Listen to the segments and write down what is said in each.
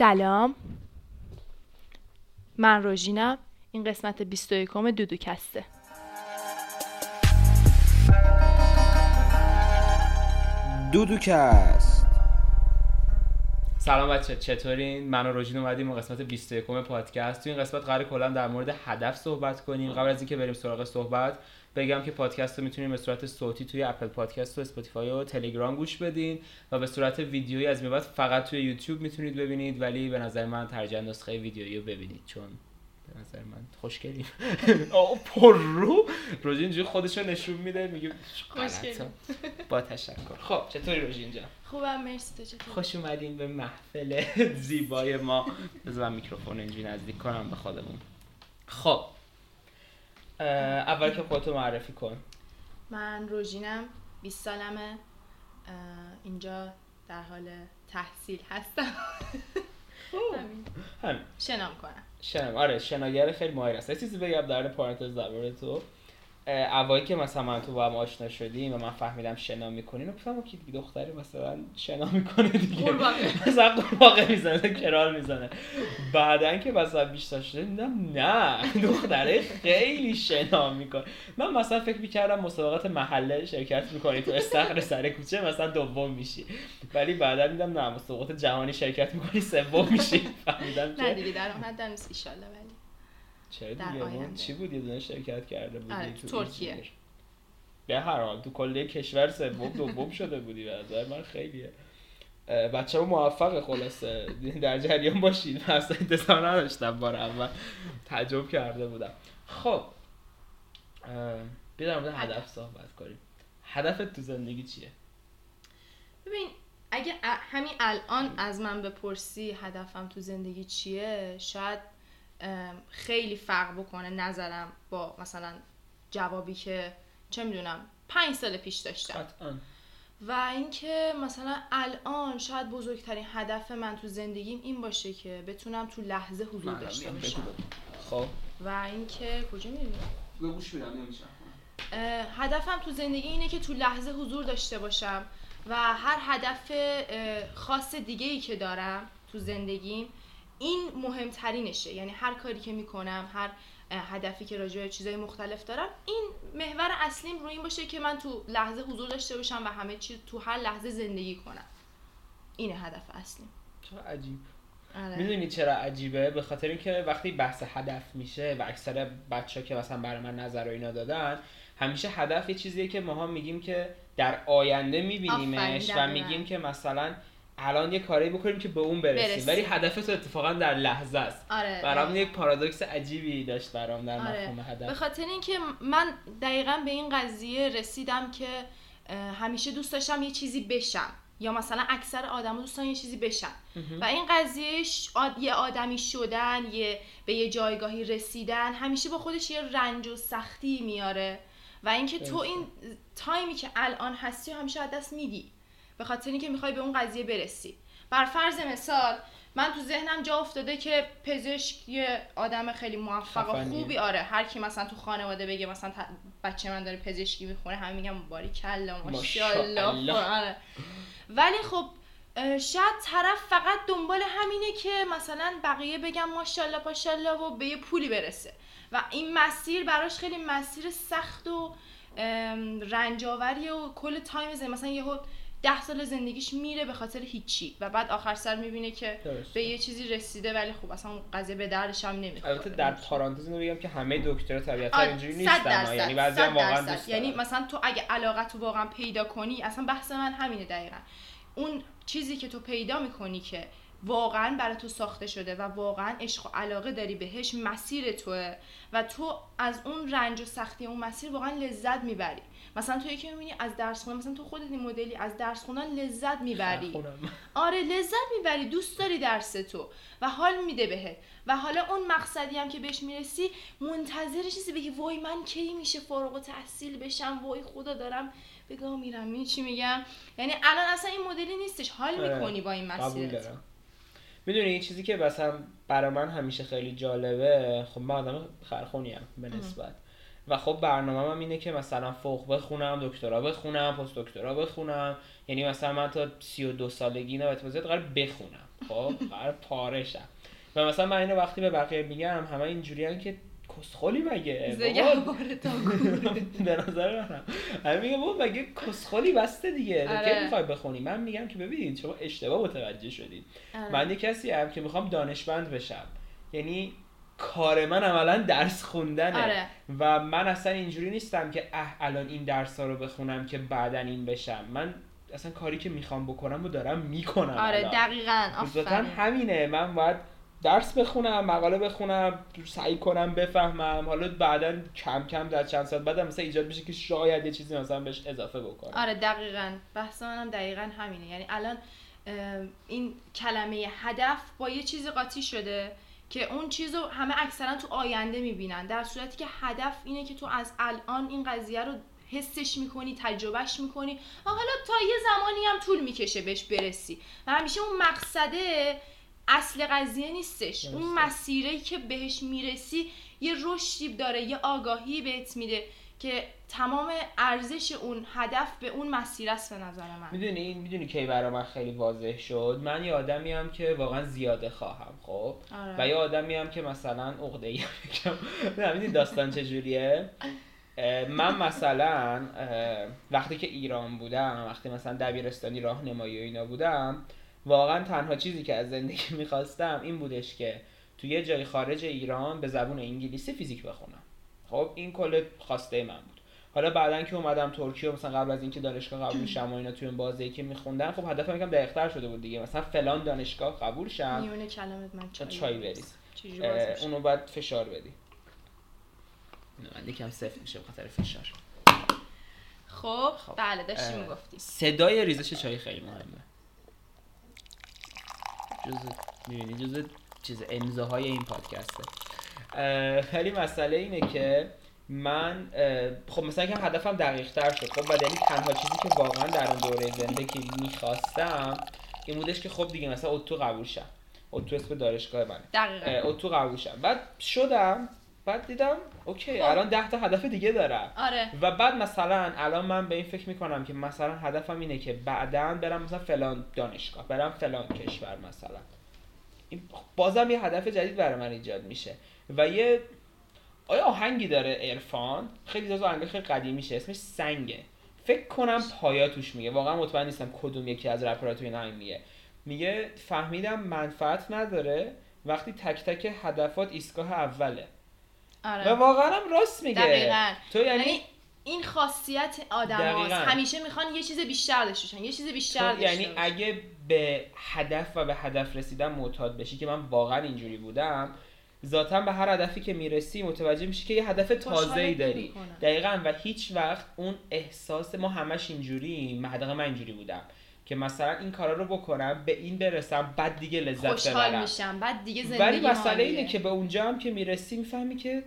سلام. من روژینم. این قسمت 21 دودوکسته دودوکست. سلام بچه چطورین؟ من و روژین اومدیم و قسمت 21 پادکست. تو این قسمت قرار کلا در مورد هدف صحبت کنیم. قبل از اینکه بریم سراغ صحبت بگم که پادکست رو می‌تونید به صورت صوتی توی Apple Podcast و Spotify و تلگرام گوش بدین و به صورت ویدیویی از بعد فقط توی یوتیوب می‌تونید ببینید ولی به نظر من ترجیح نسخه ویدیویی رو ببینید. چون نظر من. خوشگلی آه پر رو. روژین اینجوری خودش رو نشون میده میگه خوشگلی. با تشکر. خب چطوری روژین جان؟ خوبم مرسی تو چطور خوش اومدین به محفل زیبای ما. بذار من میکروفون رو اینجوری نزدیک کنم به خودمون. خب اول که خودتو معرفی کن. من روژینم 20 سالمه. اینجا در حال تحصیل هستم. همین. شنام کنم شنم. آره شناگر خیلی ماهر یه چیزی بگم در پارانتز درباره تو. اوایل که مثلا من تو با هم آشنا شدیم و من فهمیدم شنا می‌کنین و گفتم که دیگه دختری مثلا شنا می‌کنه دیگه. مثلا قورباغه می‌زنه کرال می‌زنه. بعدا که مثلا بیشتر شده دیدم نه دختره خیلی شنا می‌کنه. من مثلا فکر می‌کردم مسابقات محله شرکت می‌کنی تو استخر سر کوچه مثلا دوم میشی. ولی بعدا دیدم نه مسابقات جهانی شرکت می‌کنی سوم میشی. فهمیدم نه دیگه در اون حد نیست چرا دیگه؟ اون. چی بود یه دونه شرکت کرده بودی آره، تو ترکیه. به هر حال تو کل کشور سوم دوم شده بودی به نظر من خیلیه. بچه ها موفق خلاصه. در جریان باشید من اصلا انتظار نداشتم بار اول تعجب کرده بودم. خب. در مورد هدف صحبت کنیم. هدفت تو زندگی چیه؟ ببین اگه همین الان از من بپرسی هدفم تو زندگی چیه شاید خیلی فرق بکنه نظرم با مثلا جوابی که چه می‌دونم پنج سال پیش داشتم. و اینکه مثلا الان شاید بزرگترین هدف من تو زندگیم این باشه که بتونم تو لحظه حضور داشته باشم. خب. و اینکه کجا میری گوش میدم نمیشه اه، هدفم تو زندگی اینه که تو لحظه حضور داشته باشم و هر هدف خاص دیگه ای که دارم تو زندگیم این مهمترینشه. یعنی هر کاری که می‌کنم هر هدفی که راجع به چیزای مختلف دارم این محور اصلیم روی این باشه که من تو لحظه حضور داشته باشم و همه چیز تو هر لحظه زندگی کنم. اینه هدف اصلیم. چرا عجیب. آره. می‌دونی چرا عجیبه؟ به خاطر اینکه وقتی بحث هدف میشه و اکثر بچه که مثلا برای من نظر و اینا دادن همیشه هدف یه چیزیه که ماها میگیم که در آینده میبینیمش و. میگیم که مثلا الان یه کاری بکنیم که به اون برسیم. برسیم. ولی هدف تو اتفاقا در لحظه است. آره برام یک پارادوکس عجیبی داشت برام در آره. مفهوم به هدف خاطر اینکه من دقیقا به این قضیه رسیدم که همیشه دوست داشتم یه چیزی بشم. یا مثلا اکثر آدما دوست دارن یه چیزی بشن. و این قضیه آد- یه آدمی شدن یه به یه جایگاهی رسیدن همیشه با خودش یه رنج و سختی میاره. و اینکه تو. این تایمی که الان هستی همیشه از دست میدی. به خاطر اینکه می‌خوای به اون قضیه برسی بر فرض مثال من تو ذهنم جا افتاده که پزشک یه آدم خیلی موفق و. خوبی آره هر کی مثلا تو خانواده بگه مثلا بچه من داره پزشکی می‌خونه همه میگن باری کلا ماشاءالله. آره. ولی خب شاید طرف فقط دنبال همینه که مثلا بقیه بگن ماشاءالله پاشاءالله و به یه پولی برسه و این مسیر براش خیلی مسیر سخت و ام، رنجاوریه و کل تایم زندگی مثلا یهو ده سال زندگیش میره به خاطر هیچی و بعد آخر سر می‌بینه که درسته. به یه چیزی رسیده ولی خب اصلا قضیه به دردش هم نمی‌خوره البته در پارانتز اینو بگم که همه دکترها طبیعتا آره، اینجوری نیستن یعنی بعضی واقعا. دوست یعنی. مثلا تو اگه علاقت رو واقعا پیدا کنی اصلا بحث من همینه دقیقا اون چیزی که تو پیدا می‌کنی که واقعا برای تو ساخته شده و واقعا عشق و علاقه داری بهش مسیر توه. و تو از اون رنج و سختی اون مسیر واقعا لذت می‌بری. مثلا تو یکی می‌بینی از درس خوندن مثلا تو خودت این مدلی از درس خوندن لذت می‌بری. آره لذت می‌بری دوست داری درس تو. و حال میده بهت. و حالا اون مقصدی هم که بهش می‌رسی منتظر چیزی بگی وای من کی میشه فارغ التحصیل بشم؟ وای خدا دارم بگاه میرم. می چی میگم؟ یعنی الان اصلا این مدلی نیستش. حال می‌کنی با این مسیرت. می‌دونی این چیزی که مثلا برای من همیشه خیلی جالبه خب من آدم خرخونی به نسبت. و خب برنامه هم اینه که مثلا فوق بخونم دکترا بخونم پست دکترا بخونم. یعنی مثلا من تا 32 سالگی اینا به قرار بخونم. خب قرار پارشم. و مثلا من اینو وقتی به بقیه میگم همه اینجوریان که کسخلی مگه؟ به نظر من همه میگه بابا مگه کسخلی بسته دیگه؟ آره. که می‌خوای بخونی؟ من میگم که ببینید شما اشتباه متوجه شدید آره. من یه کسی هم که می‌خوام دانشمند بشم. یعنی کار من عملا درس خوندنه. آره. و من اصلا اینجوری نیستم که اه الان این درس ها رو بخونم که بعدا این بشم. من اصلا کاری که می‌خوام بکنم رو دارم می‌کنم آره دقیقا. همینه. من باید درس بخونم مقاله بخونم سعی کنم بفهمم. حالا بعدا کم کم در چند ساعت بعدم مثلا ایجاد میشه که شاید یه چیزی مثلا بهش اضافه بکنم. آره دقیقا. بحث منم دقیقا همینه. یعنی الان این کلمه هدف با یه چیزی قاطی شده که اون چیز رو همه اکثرا تو آینده می‌بینن. در صورتی که هدف اینه که تو از الان این قضیه رو حسش می‌کنی تجربهش می‌کنی. حالا تا یه زمانی هم طول می‌کشه بهش برسی. و همیشه اون مقصده اصل قضیه نیستش. اون مسیری که بهش می‌رسی یه رشدی داره یه آگاهی بهت میده که تمام ارزش اون هدف به اون مسیر است به نظر من. می‌دونی؟ می‌دونی کی برای من خیلی واضح شد؟ من یه آدمی هم که واقعا زیاده خواهم خب؟ آره. و یه آدمی هم که مثلا عقده ای می‌دونی داستان چجوریه؟ من مثلا وقتی که ایران بودم وقتی مثلا دبیرستانی راهنمایی و اینا بودم واقعا تنها چیزی که از زندگی می‌خواستم این بودش که تو یه جای خارج ایران به زبون انگلیسی فیزیک بخونم. خب این کل خواسته من بود. حالا بعدا که اومدم ترکیه مثلا قبل از اینکه دانشگاه قبول شم و اینا توی این بازی که میخوندن خب هدفم یکم دقیق‌تر شده بود دیگه. مثلا فلان دانشگاه قبول شم. میونه کلمت من چای, چای بریز. اونو بعد فشار بدی. من یکم صفر میشه بخاطر فشار. خب, خب. بله داشتی می‌گفتی. صدای ریزش چای خیلی مهمه. جز می‌بینی؟ جز چیز امضاهای این پادکسته. خیلی مسئله اینه که من خب مثلا که هدفم دقیق تر شد. خب و دلیل تنها چیزی که واقعا در اون دوره زندگی می‌خواستم این بودش که خب دیگه مثلا اتو قبول شم. اتو اسم دانشگاه من دقیقا. اتو قبول شم. بعد شدم بعد دیدم اوکی خب. الان ده تا هدف دیگه دارم آره. و بعد مثلا الان من به این فکر می‌کنم که مثلا هدفم اینه که بعدا برم مثلا فلان دانشگاه برم فلان کشور مثلا. این بازم یه هدف جدید برای من ایجاد میشه. و یه آیا آهنگی داره ارفان خیلی از آهنگ خیلی قدیمیشه اسمش سنگه. فکر کنم پایا توش میگه. واقعا مطمئن نیستم کدوم یکی از رپرها توی این میگه. میگه فهمیدم منفعت نداره وقتی تک تک هدفات ایستگاه اوله. آره. و واقعا هم راست میگه. دقیقا. تو یعنی, یعنی این خاصیت آدم هاست. همیشه می‌خوان یه چیز بیشتر داشته یه چیز بیشتر داشته یعنی اگه به هدف و به هدف رسیدن معتاد بشی که من واقعا اینجوری بودم ذاتا به هر هدفی که می‌رسی متوجه میشی که یه هدف تازه ای داری. دقیقا. و هیچ وقت اون احساس ما همش اینجوری محدق من اینجوری بودم. که مثلا این کارا رو بکنم به این برسم بعد دیگه لذت خوشحال میشم بعد دیگه زندگی ولی مسئله اینه که به اونجا هم که می‌رسی می‌فهمی که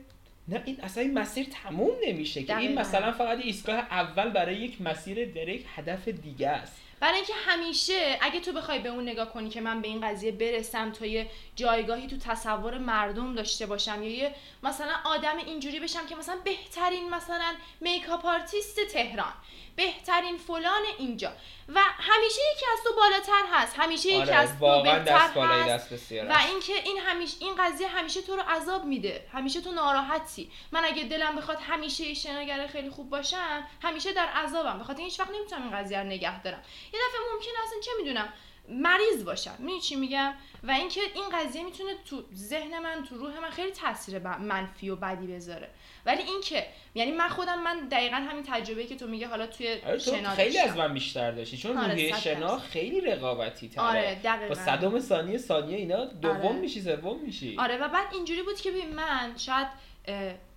نه این اصلا این مسیر تموم نمیشه که این مثلا فقط ایستگاه اول برای یک مسیر در یک هدف دیگه است. برای اینکه همیشه اگه تو بخوای به اون نگاه کنی که من به این قضیه برسم تا یه جایگاهی تو تصور مردم داشته باشم یا یه مثلا آدم اینجوری بشم که مثلا بهترین مثلا makeup artist تهران بهترین فلان اینجا و همیشه یکی از تو بالاتر هست. همیشه یکی آره، از تو بهتر هست. دست و اینکه این همیشه این قضیه همیشه تو رو عذاب میده. همیشه تو ناراحتی. من اگه دلم بخواد همیشه شناگر خیلی خوب باشم همیشه در عذابم. بخاطر هیچ وقت نمی‌تونم این قضیه رو نگه دارم. یه دفعه ممکنه اصلا چه می‌دونم مریض باشم. می‌دونی چی میگم؟ و اینکه این قضیه می‌تونه تو ذهن من تو روح من خیلی تاثیر منفی و بدی بذاره. ولی اینکه یعنی من خودم من دقیقا همین تجربه که تو میگه حالا توی آره شنا خیلی از من بیشتر داشتی چون آره روحیه شنا خیلی رقابتی تره. آره دقیقا. با صدم ثانیه ثانیه اینا دوم آره. میشی سوم میشی. آره و بعد اینجوری بود که ببین من شاید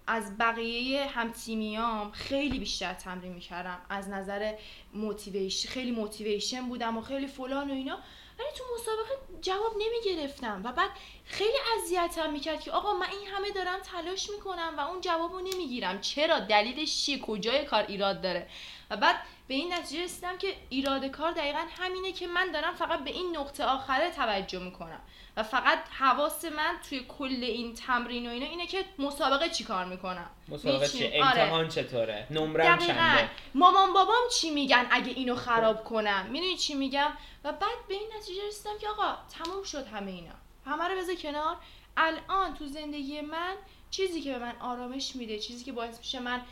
از بقیه هم تیمیام خیلی بیشتر تمرین می‌کردم. از نظر موتیویشن خیلی موتیویشن بودم و خیلی فلان و اینا. ولی تو مسابقه جواب نمی‌گرفتم. و بعد خیلی اذیتم می‌کرد که آقا من این همه دارم تلاش می‌کنم و اون جواب رو نمی‌گیرم. چرا؟ دلیلش چیه؟ کجای کار ایراد داره؟ و بعد به این نتیجه رسیدم که ایراد کار دقیقا همینه که من دارم فقط به این نقطه آخره توجه می‌کنم. و فقط حواس من توی کل این تمرین و اینا اینه که مسابقه چی کار می‌کنم؟ مسابقه. چیه آره. امتحان چطوره؟ نمرم دقیقا. چنده؟ مامان بابام چی میگن اگه اینو خراب کنم؟ می‌دونی چی میگم؟ و بعد به این نتیجه رسیدم که آقا تموم شد همه اینا. همه رو بذار کنار. الان تو زندگی من چیزی که به من آرامش میده چیزی که باعث میشه من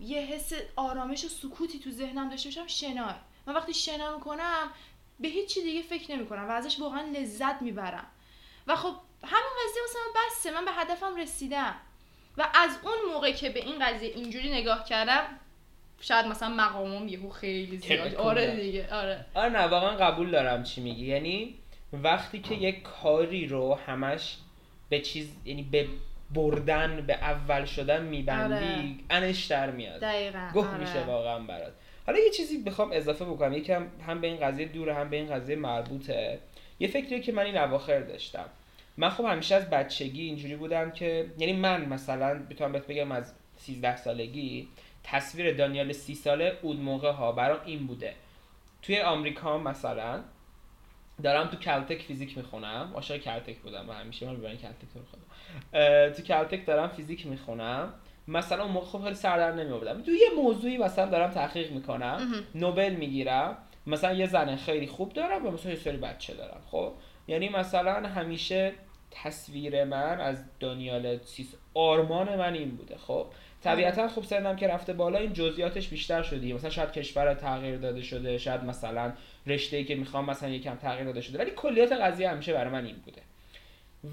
یه حس آرامش و سکوتی تو ذهنم داشته باشم شناه. من وقتی شنا می‌کنم به هیچ چی دیگه فکر نمی‌کنم و ازش واقعا لذت می‌برم. و خب همین قضیه واسه من بسته من به هدفم رسیدم. و از اون موقع که به این قضیه اینجوری نگاه کردم شاید مثلا مقامم یهو خیلی زیاد. آره. دیگه آره. آره نه واقعا قبول دارم چی میگی. یعنی وقتی که یک کاری رو همش به چیز یعنی به بردن به اول شدن میبندی انش در میاد. دقیقا گه آره. میشه واقعا برات. حالا یه چیزی بخوام اضافه بکنم یکم هم به این قضیه دوره هم به این قضیه مربوطه. یه فکری که من این اواخر داشتم. من خب همیشه از بچگی اینجوری بودم که یعنی من مثلا بتونم بهت بگم از 13 سالگی تصویر دانیال سی ساله اون موقع ها برام این بوده. توی آمریکا مثلا دارم تو کلتک فیزیک می‌خونم. عاشق کلتک بودم و همیشه من ببرن کلتک رو خودم تو کلتک دارم فیزیک می‌خونم. مثلا اون موقع خب خیلی سردر نمیافتادم. تو یه موضوعی مثلا دارم تحقیق می‌کنم. نوبل می‌گیرم. مثلا یه زن خیلی خوب دارم و مثلا یه سری بچه دارم خب؟ یعنی مثلا همیشه تصویر من از دانیال سیس آرمان من این بوده خب؟ طبیعتا خب سنم که رفته بالا این جزئیاتش بیشتر شده. مثلا شاید کشور تغییر داده شده شاید مثلا رشته ای که می‌خوام مثلا یکم تغییر داده شده. ولی کلیات قضیه همیشه برای من این بوده.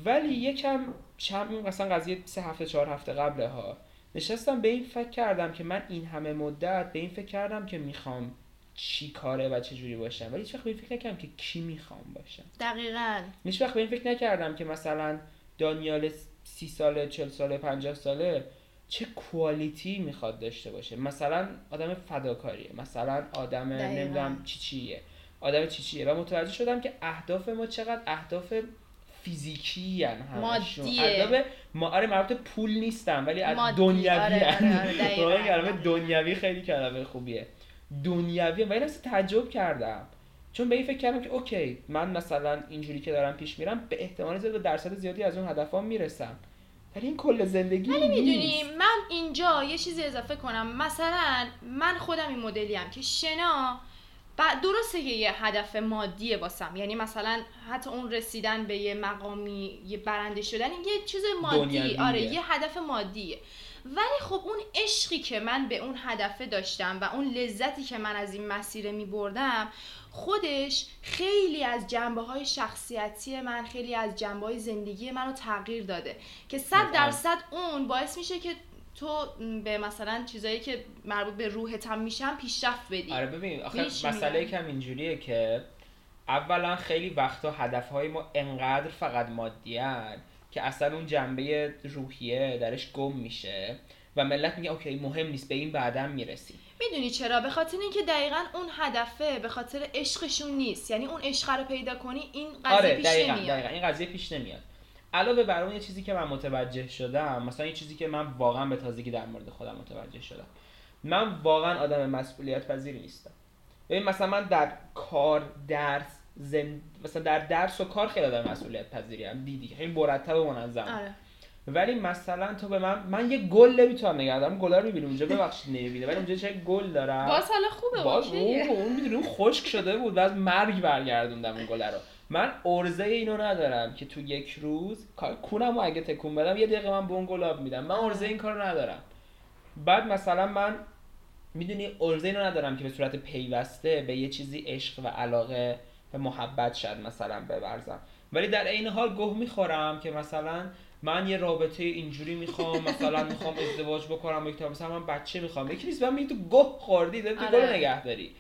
ولی یکم چند مثلا قضیه سه هفته چهار هفته قبل ها نشستم به این فکر کردم که من این همه مدت به این فکر کردم که می‌خوام چی کاره و چه جوری باشم. ولی هیچ وقت به این فکر نکردم که کی می‌خوام باشم. دقیقا. هیچ وقت به این فکر نکردم که مثلا دانیال سی ساله چل ساله پنجاه ساله چه کوالیتی می‌خواد داشته باشه. مثلا آدم فداکاریه. مثلا آدم. نمی‌دونم چی چیه. آدم چی چیه و متوجه شدم که اهداف ما چقدر اهداف فیزیکی همشون مادیه. اهداف ما آره مربوط پول نیستن ولی از. دنیوی آره، آره، آره، دقیقاً. واقعا کلمه دنیوی خیلی کلمه خوبیه دنیوی و این اصلا تعجب کردم چون به این فکر کردم که اوکی من مثلا اینجوری که دارم پیش میرم به احتمال زیاد به درصد زیادی از اون هدفم می‌رسم ولی این کل زندگی ولی می‌دونی. من اینجا یه چیزی اضافه کنم مثلا من خودم این مدلیم که شنا و درسته که یه هدف مادیه واسم یعنی مثلا حتی اون رسیدن به یه مقامی یه برنده شدن یه چیز مادی. آره یه هدف مادیه ولی خب اون عشقی که من به اون هدفه داشتم و اون لذتی که من از این مسیر می بردم خودش خیلی از جنبه های شخصیتی من خیلی از جنبه های زندگی منو تغییر داده که صد. درصد اون باعث میشه که تو به مثلا چیزایی که مربوط به روحت هم میشن پیشرفت بدی. آره ببین آخه مسئله؟ کم اینجوریه که اولا خیلی وقتا هدفهای ما انقدر فقط مادیان که اصلا اون جنبه روحیه درش گم میشه و ملت میگه اوکی مهم نیست به این بعدا می‌رسیم. می‌دونی چرا؟ به خاطر اینکه دقیقا اون هدفه به خاطر عشقشون نیست. یعنی اون عشق رو پیدا کنی این قضیه آره پیش دقیقا, نمیاد. دقیقا این قضیه پیش نمیاد. علاوه بر اون یه چیزی که من متوجه شدم مثلا یه چیزی که من واقعا به تازگی در مورد خودم متوجه شدم. من واقعا آدم مسئولیت پذیری نیستم. ببین مثلا من در کار درس زن... مثلا در درس و کار خیلی آدم مسئولیت پذیریم. دیدی خیلی مرتب و منظم. آره. ولی مثلا تو به من من یه گل نمی‌تونم نگه دارم. گلا رو می‌بینی. اونجا ببخشید نمی‌بینه ولی اونجا چه گل دارم؟ باز حالا خوبه باز. اون اون می‌دونی اون خشک شده بود. و از مرگ برگردوندم اون گله رو. من ارزه اینو ندارم که تو یک روز کار- کونم رو اگه تکون بدم یه دقیقه من به اون گلاب میدم. من ارزه این کارو ندارم. بعد مثلا من می‌دونی ارزه اینو ندارم که به صورت پیوسته به یه چیزی عشق و علاقه و محبت شاید مثلا بورزم ولی در عین حال گه می‌خورم که مثلا من یه رابطه اینجوری می‌خوام مثلا می‌خوام ازدواج بکنم یک مثلا من بچه می‌خوام. یکی نیست من میگه تو گه خوردی داری تو آره. گل نگه داری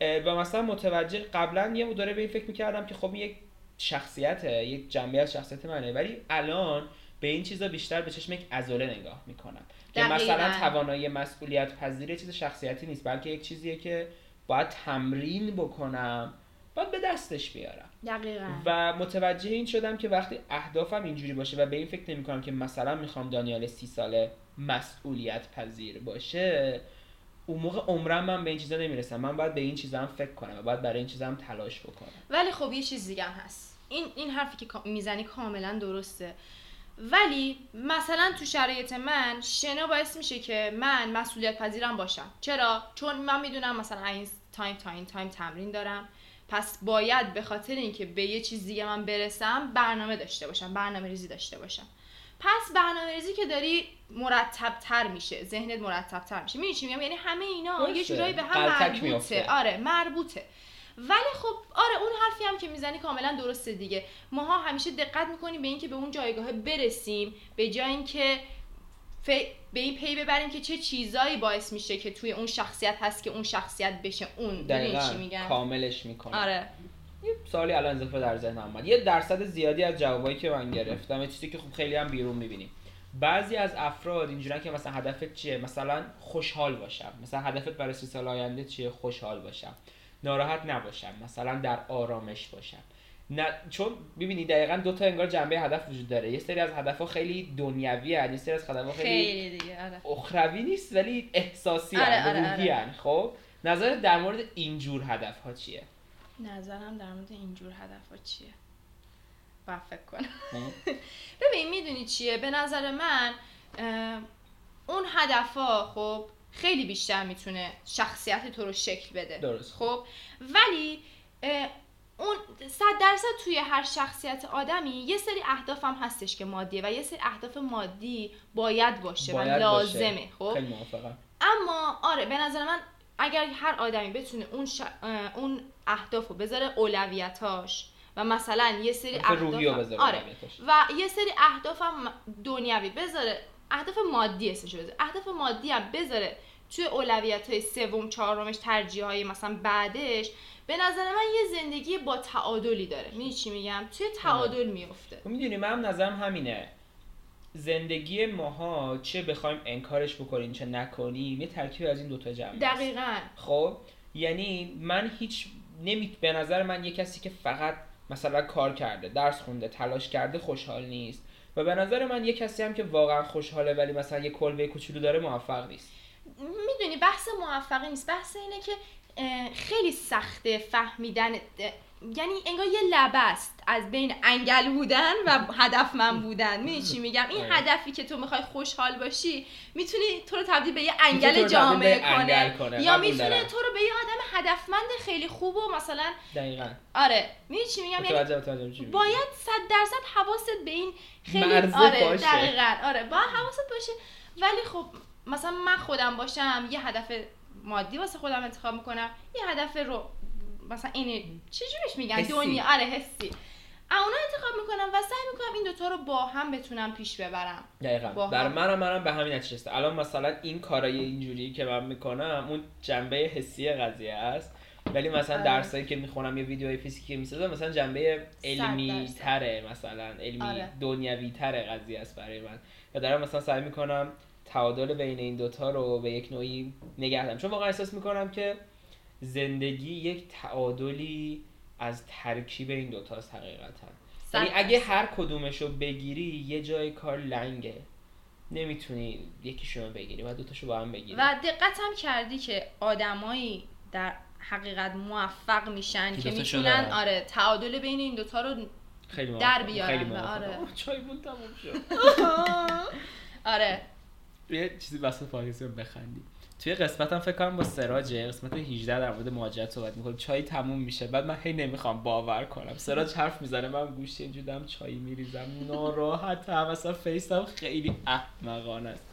و مثلا متوجه قبلا یه دوره به این فکر می‌کردم که خب یک شخصیته یک جنبه از شخصیت منه. ولی الان به این چیزا بیشتر به چشم یک عضله نگاه می‌کنم. که. مثلا توانایی مسئولیت پذیری چیز شخصیتی نیست بلکه یک چیزیه که باید تمرین بکنم باید به دستش بیارم. دقیقا. و متوجه این شدم که وقتی اهدافم اینجوری باشه و به این فکر نمی کنم که مثلا می‌خوام دانیال سی ساله مسئولیت پذیر باشه اون موقع عمرم من به این چیزا نمی‌رسم. من باید به این چیزا هم فکر کنم و باید برای این چیزا هم تلاش بکنم. ولی خب یه چیز دیگه هم هست. این این حرفی که می‌زنی کاملا درسته. ولی مثلا تو شرایط من شنا باعث میشه که من مسئولیت پذیرم باشم. چرا؟ چون من می‌دونم مثلا این تایم تا این تایم تمرین دارم. پس باید به خاطر اینکه به یه چیز دیگه من برسم برنامه داشته باشم برنامه ریزی داشته باشم. پس برنامه ریزی که داری مرتب تر میشه ذهنت مرتب تر میشه. می‌دونی چی میگم؟ یعنی همه اینا یه درسته. جورایی به هم مربوطه. میفته. آره مربوطه. ولی خب آره اون حرفی هم که می‌زنی کاملا درسته دیگه. ماها همیشه دقت می‌کنیم به اینکه به اون جایگاه برسیم به جای اینکه فی- به این پی ببریم که چه چیزایی باعث میشه که توی اون شخصیت هست که اون شخصیت بشه اون. می‌دونی چی دقیقا. میگم؟ کاملش می‌کنم. آره. یه سوالی الان اضافه در ذهنم اومد. یه درصد زیادی از جوابایی که من گرفتم چیزی که خب خیلی هم بیرون می‌بینیم بعضی از افراد اینجورن که مثلا هدفت چیه؟ مثلا خوشحال باشم. مثلا هدفت برای سی سال آینده چیه؟ خوشحال باشم. ناراحت نباشم. مثلا در آرامش باشم. نه چون ببینی دقیقا دو تا انگار جنبه هدف وجود داره. یه سری از هدفها خیلی دنیوی هست یه سری از هدفها خیلی خیلی دیگه آره. اخروی نیست ولی احساسی آره، هن، آره، آره. هن، خب؟ نظرت در مورد اینجور هدف ها چیه؟ نظرم در مورد اینجور هدف ها چیه؟ باید فکر کنم؟ ببین می‌دونی چیه؟ به نظر من اون هدفها خب خیلی بیشتر می‌تونه شخصیت تو رو شکل بده. درست. خب؟ ولی اون صد درصد توی هر شخصیت آدمی یه سری اهداف هم هستش که مادیه و یه سری اهداف مادی باید باشه و باید لازمه باشه. خب؟ خیلی موافقم. اما آره به نظر من اگر هر آدمی بتونه اون ش... اون اهداف رو بذاره اولویتاش و مثلا یه سری اهداف بذاره آره. و یه سری اهداف هم دنیوی بذاره. اهداف مادی اسمشو بذاره. اهداف مادی هم بذاره توی اولویت های سوم چهارمش ترجیح های مثلا بعدش. به نظر من یه زندگی با تعادلی داره. می‌دونی چی میگم؟ توی تعادل میفته خب می‌دونی من نظرم همینه. زندگی ماها چه بخوایم انکارش بکنیم چه نکنیم یه ترکیب از این دوتا جمع. دقیقا. خب یعنی من هیچ نمی به نظر من یه کسی که فقط مثلا کار کرده درس خونده تلاش کرده خوشحال نیست. و به نظر من یه کسی هم که واقعا خوشحاله ولی مثلا یه کلبه کوچولو داره موفق نیست. می‌دونی بحث موفقی نیست. بحث اینه که خیلی سخته فهمیدن یعنی انگار یه لبه است از بین انگل بودن و هدفمند بودن می‌دونی چی میگم این. هدفی که تو می‌خوای خوشحال باشی می‌تونی تو رو تبدیل به یه انگل جامعه کنه, کنه. یا می‌تونه. تو رو به یه آدم هدفمند خیلی خوب و مثلا دقیقا آره می‌دونی چی میگم یعنی. باید صد درصد حواست به این خیلی آره باشه. دقیقاً آره باید حواست باشه ولی خب مثلا من خودم باشم یه هدف مادی واسه خودم انتخاب می‌کنم یه هدف رو مثلا این چجوریش میگن. دنیا آره حسی اونا انتخاب می‌کنم و سعی می‌کنم این دوتا رو با هم بتونم پیش ببرم دقیقا. برای منم منم به همین نتیجه رسیدم. الان مثلا این کارای اینجوری که من می‌کنم اون جنبه حسی قضیه است ولی مثلا آره. درسایی که می‌خونم یه ویدیوهای فیزیکی که می‌سازم مثلا جنبه علمی. تره مثلا علمی آره. دنیوی تره قضیه است برای من و دارم مثلا سعی می‌کنم تعادل بین این دوتا رو به یک نوعی نگه دارم چون واقعا احساس می‌کنم که زندگی یک تعادلی از ترکیب این دوتاست حقیقتا یعنی اگه. هر کدومش رو بگیری یه جای کار لنگه نمی‌تونی یکیشون رو بگیری و دوتاشو با هم بگیری و دقت هم کردی که آدمایی در حقیقت موفق میشن که می‌تونن. آره تعادل بین این دوتا رو خیلی. در بیارن خیلی. آره. آه، چایمون تموم شد آره یه چیزی واسه رو بخندی توی قسمتم فکر کنم با سراجه قسمت 18 در مورد مهاجرت صحبت می‌کنیم. چای تموم میشه. بعد من هی نمی‌خوام باور کنم. سراج حرف می‌زنه. من گوشی اینجوری چای میریزم. ناراحتم اصلا فیسم خیلی احمقانه است.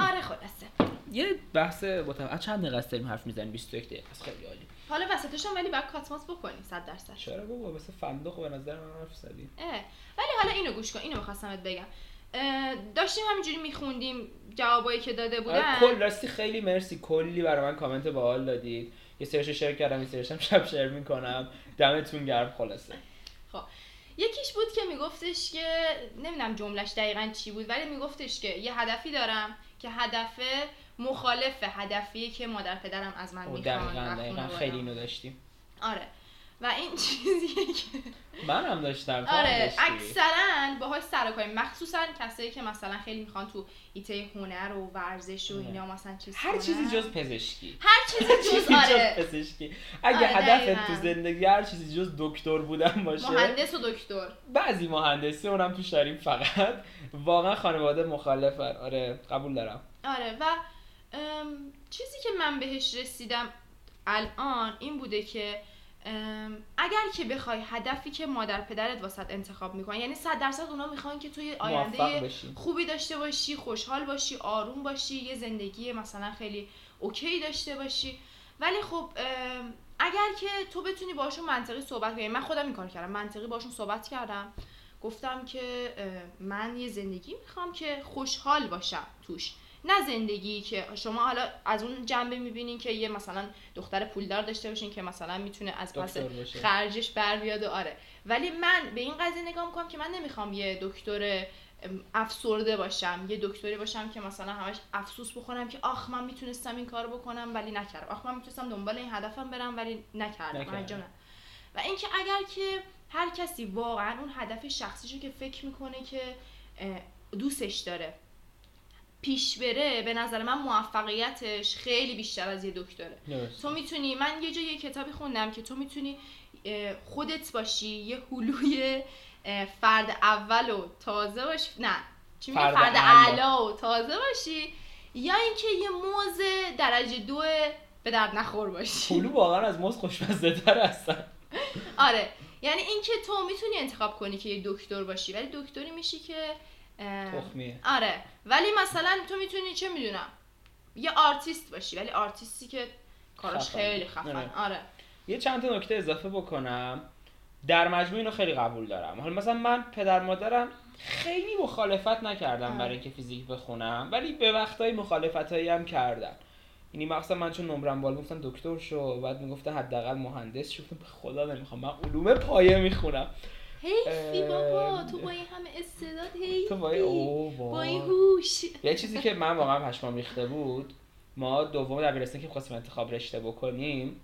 آره خلاصه. یه بحث متو... چند دقیقه داریم حرف می‌زنیم؟ 21 دقیقه. است خیلی عالی. حالا وسطش هم ولی باید کاتماس بکنیم صد درصد. چرا بابا؟ مثل فندق به نظر من حرف زدی. ولی حالا اینو گوش کن. اینو می‌خواستم بگم. داشتیم همینجوری میخوندیم جوابایی که داده بودن. آره کل راستی خیلی مرسی. کلی برای من کامنت باحال دادید. یه سریشو شیر کردم یه سریشم شب شیر می‌کنم. دمتون گرم خلاصه. یکیش بود که میگفتش که نمی‌دونم جملش دقیقا چی بود ولی میگفتش که یه هدفی دارم که هدف مخالف هدفیه که مادر پدرم از من می‌خوان. خیلی اینو داشتیم. آره. و این چیزیه که من هم داشتم تو آره. اکثرا باهاش سر و کاریم مخصوصا کسایی که مثلا خیلی می‌خوان تو ایته هنر و ورزش و آره. اینا مثلا چیز هر. چیزی جز پزشکی. هر چیزی جز چیزی آره. پزشکی. اگه آره، هدفت دقیقاً. تو زندگی هر چیزی جز دکتر بودن باشه. مهندس و دکتر. بعضی مهندسی اونم توش داریم فقط. واقعا خانواده مخالفن. آره قبول دارم. آره و چیزی که من بهش رسیدم الان این بوده که اگر که بخوای هدفی که مادر پدرت واسط انتخاب می‌کنن یعنی صد درصد اونا می‌خوان که توی آینده خوبی داشته باشی خوشحال باشی آروم باشی یه زندگی مثلا خیلی اوکی داشته باشی. ولی خب اگر که تو بتونی باشون منطقی صحبت کنی من خودم این کار کردم منطقی باشون صحبت کردم گفتم که من یه زندگی می‌خوام که خوشحال باشم توش. نه زندگی که شما حالا از اون جنبه می‌بینین که یه مثلا دختر پولدار داشته باشین که مثلا می‌تونه از پس خرجش بر بیاد و آره ولی من به این قضیه نگاه می‌کنم که من نمی‌خوام یه دکتر افسرده باشم یه دکتری باشم که مثلا همش افسوس بخورم که آخ من می‌تونستم این کارو بکنم ولی نکردم آخ من می‌تونستم دنبال این هدفم برم ولی نکردم. انجام ندادم. و اینکه اگر که هر کسی واقعا اون هدف شخصیشو که فکر می‌کنه که دوستش داره پیش بره به نظر من موفقیتش خیلی بیشتر از یه دکتره. تو می‌تونی من یه جا یه کتابی خوندم که تو می‌تونی خودت باشی یه هلوی فرد اول و تازه باشی نه چی میگه فرد. اعلا و تازه باشی یا اینکه یه موز درجه دو به درد نخور باشی پولو واقعا از موز خوشمزه تر هستن آره یعنی اینکه تو می‌تونی انتخاب کنی که یه دکتر باشی ولی دکتری میشی که تخمیه. آره. ولی مثلا تو می‌تونی چه می‌دونم یه آرتیست باشی ولی آرتیستی که کاراش خفن. خیلی خفن. آره. آره. یه چند تا نکته اضافه بکنم. در مجموع اینو خیلی قبول دارم. حالا مثلا من پدر مادرم خیلی مخالفت نکردم آه. برای اینکه فیزیک بخونم ولی یه وقتای مخالفت هم کردن. یعنی مثلا من چون نمرم بالا گفتن دکتر شو بعد می‌گفتن حداقل مهندس شو. به خدا نمی‌خوام من علوم پایه می‌خونم. حیفی بابا تو با این همه استعداد حیفی تو با این. هوش. یه چیزی که من واقعا پشمام ریخته بود ما دوم دبیرستان که خواستیم انتخاب رشته بکنیم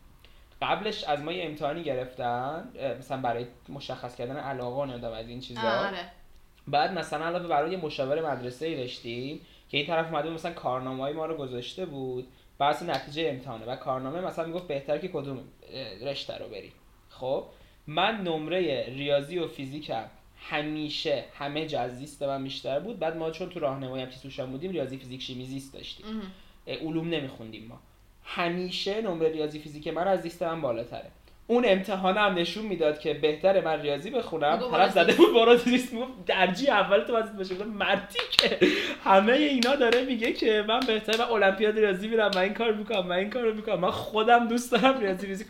قبلش از ما یه امتحانی گرفتن مثلا برای مشخص کردن علاقه و نمی‌دونم از این چیزا. آره. بعد مثلا علاوه برای یه مشاور مدرسه ای داشتیم که این طرف اومده مثلا کارنامه ما رو گذاشته بود بحث نتیجه امتحانه. و کارنامه مثلا می‌گفت بهتر که کدوم رشته رو بری خب؟ من نمره ریاضی و فیزیکم همیشه همه جا از زیست من بیشتر بود. بعد ما چون تو راهنمایی هم توشم بودیم ریاضی فیزیک شیمی زیست داشتیم. علوم نمیخوندیم ما. همیشه نمره ریاضی فیزیک من از زیست من بالاتره. اون امتحان هم نشون می‌داد که بهتره من ریاضی بخونم. طرف زده بود برو زیست. درجی اول تو باید بشه. مردی که همه اینا داره میگه که من بهتره من المپیاد ریاضی میرم من این کار می‌کنم من این کارو می‌کنم. من خودم دوست دارم ریاضی فیزیک.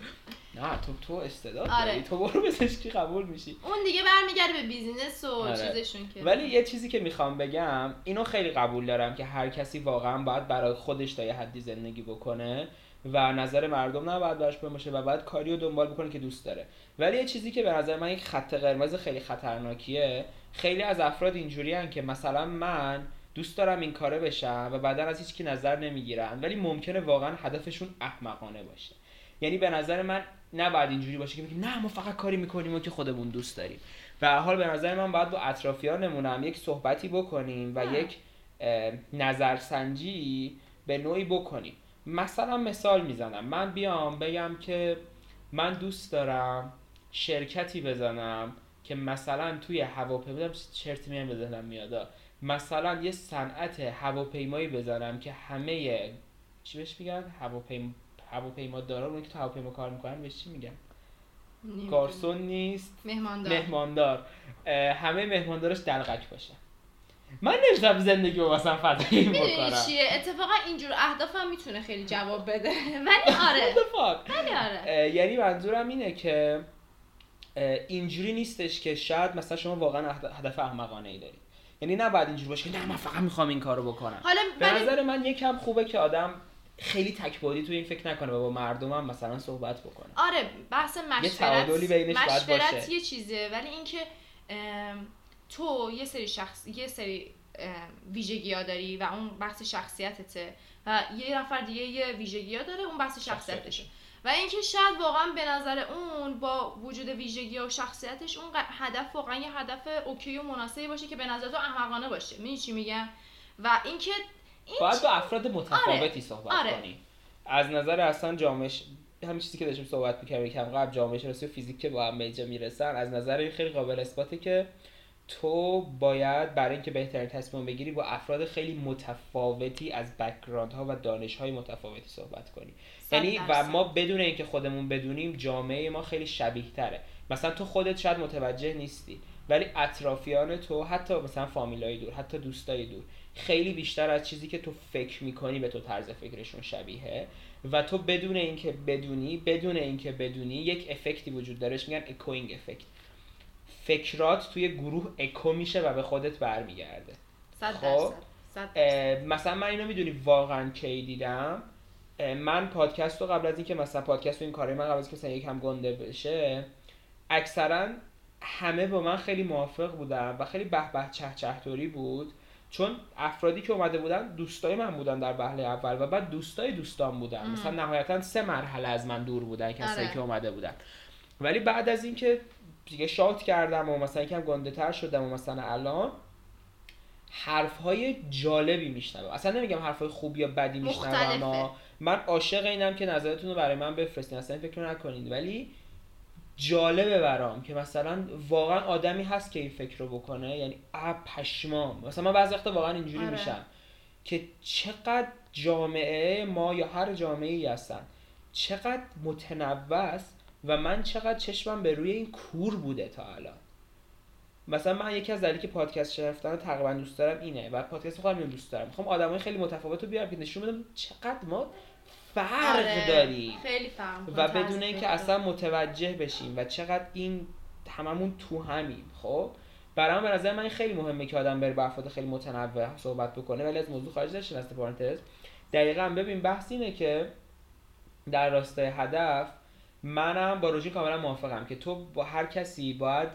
نه تو تو استعداد آره. داری تو برو پزشکی قبول میشی. اون دیگه برمیگرده به بیزینس و آره. چیزشون که. ولی یه چیزی که می‌خوام بگم اینو خیلی قبول دارم که هر کسی واقعا باید برای خودش تا یه حدی زندگی بکنه و نظر مردم نباید براش مهم باشه و باید کاری رو دنبال بکنه که دوست داره. ولی یه چیزی که به نظر من یک خط قرمز خیلی خطرناکیه خیلی از افراد اینجوری که مثلا من دوست دارم این کاره بشم و بعدا از هیچ کی نظر نمی‌گیرن ولی ممکنه واقعا هدفشون احمقانه باشه. یعنی به نظر من نباید اینجوری باشه که بگیم نه ما فقط کاری می‌کنیم و که خودمون دوست داریم. و حال به نظر من باید با اطرافیانمون هم یک صحبتی بکنیم و. یک نظرسنجی به نوعی بکنیم. مثلا مثال می‌زنم. من بیام بگم که من دوست دارم شرکتی بزنم که مثلا توی هواپیما چرت میام به ذهنم میاد. مثلا یه صنعت هواپیمایی بزنم که همه چی بهش میگن؟ هواپیما هواپیما دارا اون که تو هواپیما کار می‌کنن بهش چی میگن. گارسون نیست. مهماندار. مهماندار. همه مهماندارش دلغک باشه. من نمی‌تونم زندگی رو فدایی می‌دونی بکنم چیه؟ اتفاقا اینجور اهدافم می‌تونه خیلی جواب بده. ولی آره. the fuck؟ ولی آره. یعنی منظورم اینه که اینجوری نیستش که شاید مثلا شما واقعا هدف احمقانه ای دارید یعنی نباید اینجوری باشه که نه من فقط می‌خوام این کارو بکنم. حالا به ولی نظر من یکم خوبه که آدم خیلی تکبودی تو این فکر نکنه و با مردمم مثلا صحبت بکنه آره بحث مشورت باید مشورت باشه. یه چیزه ولی اینکه تو یه سری شخص یه سری ویژگی ها داری و اون بحث شخصیتته و یه نفر دیگه یه ویژگی ها داره اون بحث شخصیتشه. و اینکه شاید واقعا به نظر اون با وجود ویژگی و شخصیتش اون هدف واقعا یه هدف اوکی و مناسبی باشه که به نظر تو احمقانه باشه می‌دونی چی میگم و اینکه این باید با افراد متفاوتی آره. صحبت آره. کنی از نظر اصلا جامعه همین چیزی که داشتیم صحبت می‌کردیم کم قبل جامعه شناسی و فیزیک که با هم به می‌رسن از نظر این خیلی قابل اثباته که تو باید برای اینکه بهترین تصمیم بگیری با افراد خیلی متفاوتی از background ها و دانش های متفاوتی صحبت کنی یعنی و ما بدون اینکه خودمون بدونیم جامعه ما خیلی شبیه تره مثلا تو خودت شاید متوجه نیستی ولی اطرافیان تو حتی مثلا فامیلای دور حتی دوستای دور خیلی بیشتر از چیزی که تو فکر می‌کنی به تو طرز فکرشون شبیه و تو بدون اینکه بدونی بدون اینکه بدونی یک effect ی وجود دارش میگن echoing effect فکرات توی گروه اکو میشه و به خودت برمیگرده. خب؟ مثلا من اینو می‌دونی واقعا کی دیدم؟ من پادکست رو قبل از اینکه مثلا پادکست رو این کاری من قبل از که مثلا یکم گنده بشه اکثرا همه با من خیلی موافق بودن و خیلی به به چه چه بود. چون افرادی که اومده بودن دوستای من بودن در وهله اول و بعد دوستای دوستان بودن. مثلا نهایتا سه مرحله از من دور بودن کسایی آره. که اومده بودن. ولی بعد از اینکه دیگه شات کردم و مثلا یکم گنده تر شدم و مثلا الان حرف های جالبی میشنوم. اصلا نمیگم حرف های خوب یا بدی میشنوم. من عاشق اینم که نظرتون رو برای من بفرستین. اصلا فکر نکنید ولی جالبه برام که مثلا واقعا آدمی هست که این فکر رو بکنه یعنی اب پشمام. مثلا من بعضی وقتا واقعا اینجوری آره. میشم که چقدر جامعه ما یا هر جامعه ای هستن چقدر متنوع و من چقدر چشمم به روی این کور بوده تا الان. مثلا من یکی از دلایلی که پادکست شرفتن تقریبا دوست دارم اینه و پادکست خودم دوست دارم. می‌خوام آدمای خیلی متفاوت رو بیارم که نشون بدم چقدر ما فرق آره، داریم خیلی فرق و بدون اینکه اصلا متوجه بشیم و چقدر این هممون تو همیم خب؟ برام به نظر من خیلی مهمه که آدم بره با افراد خیلی متنوع صحبت بکنه. ولی از موضوع خارج نشه نست پارانتز دقیقا ببین بحث اینه که در راستای هدف منم با روژین کاملا موافقم که تو با هر کسی باید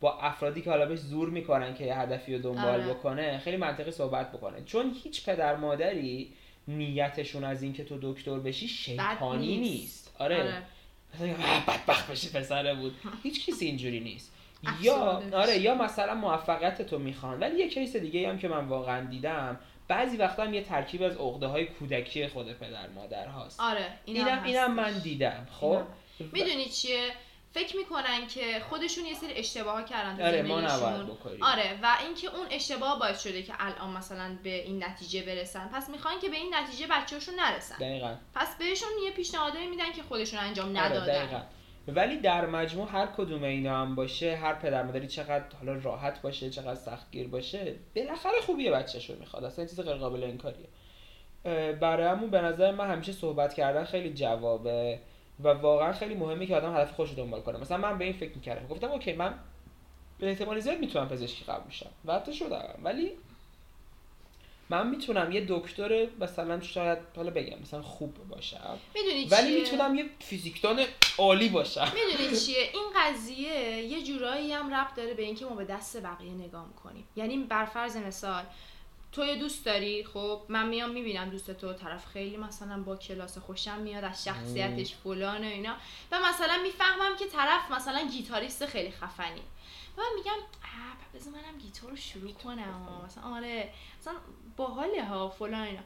با افرادی که حالا بهش زور می‌کنن که یه هدفی رو دنبال آره. بکنه خیلی منطقی صحبت بکنه. چون هیچ پدر مادری نیتشون از اینکه تو دکتر بشی شیطانی نیست. نیست. آره, آره. بدبخت بشی پسره بود. هیچ کسی اینجوری نیست. یا آره یا مثلا موفقیت تو می‌خوان. ولی یه کیس دیگه هم که من واقعا دیدم بعضی وقتا هم یه ترکیب از عقده های کودکی خود پدر مادر هاست. آره اینم اینم من دیدم خب؟ می‌دونی چیه؟ فکر می‌کنن که خودشون یه سری اشتباه کردن تو آره ما آره و اینکه اون اشتباه باعث شده که الان مثلا به این نتیجه برسن. پس می‌خوان که به این نتیجه بچه‌هاشون نرسن. دقیقا. پس بهشون یه پیشنهادی میدن که خودشون انجام آره، ندادن. دقیقا. ولی در مجموع هر کدوم اینا هم باشه هر پدر مادری چقدر حالا راحت باشه چقدر سختگیر باشه بالاخره خوبیه بچه‌شو می‌خواد. اصلا چیز غیر قابل انکاریه. برای همون به نظر من همیشه صحبت کردن خیلی جوابه. و واقعا خیلی مهمه که آدم هدف خودش رو دنبال کنه. مثلا من به این فکر می‌کردم. گفتم اوکی من به احتمال زیاد می‌تونم پزشکی قبول شم و حتی شدم. ولی من می‌تونم یه دکتر مثلا شاید حالا بگم مثلا خوب باشم. ولی می‌تونم یه فیزیکدان عالی باشم. می‌دونی چیه؟ این قضیه یه جورایی هم ربط داره به اینکه ما به دست بقیه نگاه می‌کنیم. یعنی بر فرض مثال تو یه دوست داری؟ خب من میام می‌بینم دوست تو طرف خیلی مثلا با کلاس خوشم میاد از شخصیتش فلان و اینا. و مثلا می‌فهمم که طرف مثلا گیتاریست خیلی خفنی. و من میگم بذار منم گیتار رو شروع کنم. مثلا آره مثلا باحاله ها فلان اینا.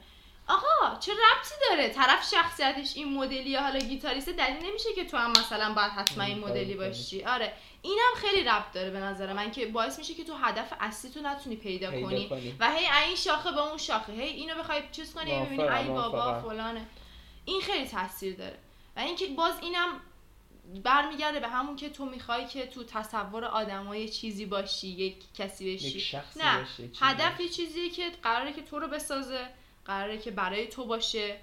آقا چه ربطی داره؟ طرف شخصیتش این مدلی حالا گیتاریست دلیل نمیشه که تو هم مثلا باید حتما این مدلی باشی. آره اینم خیلی ربط داره به نظر من که باعث میشه که تو هدف اصلی تو نتونی پیدا, کنی. و هی این شاخه به اون شاخه هی اینو بخوای چیز کنی ببینی ای بابا فلانه. این خیلی تاثیر داره. و اینکه باز اینم برمیگرده به همون که تو می‌خوای که تو تصور آدمای چیزی باشی یک کسی بشی. یک نه هدف یه چیزیه که قراره که تو رو بسازه. قراره که برای تو باشه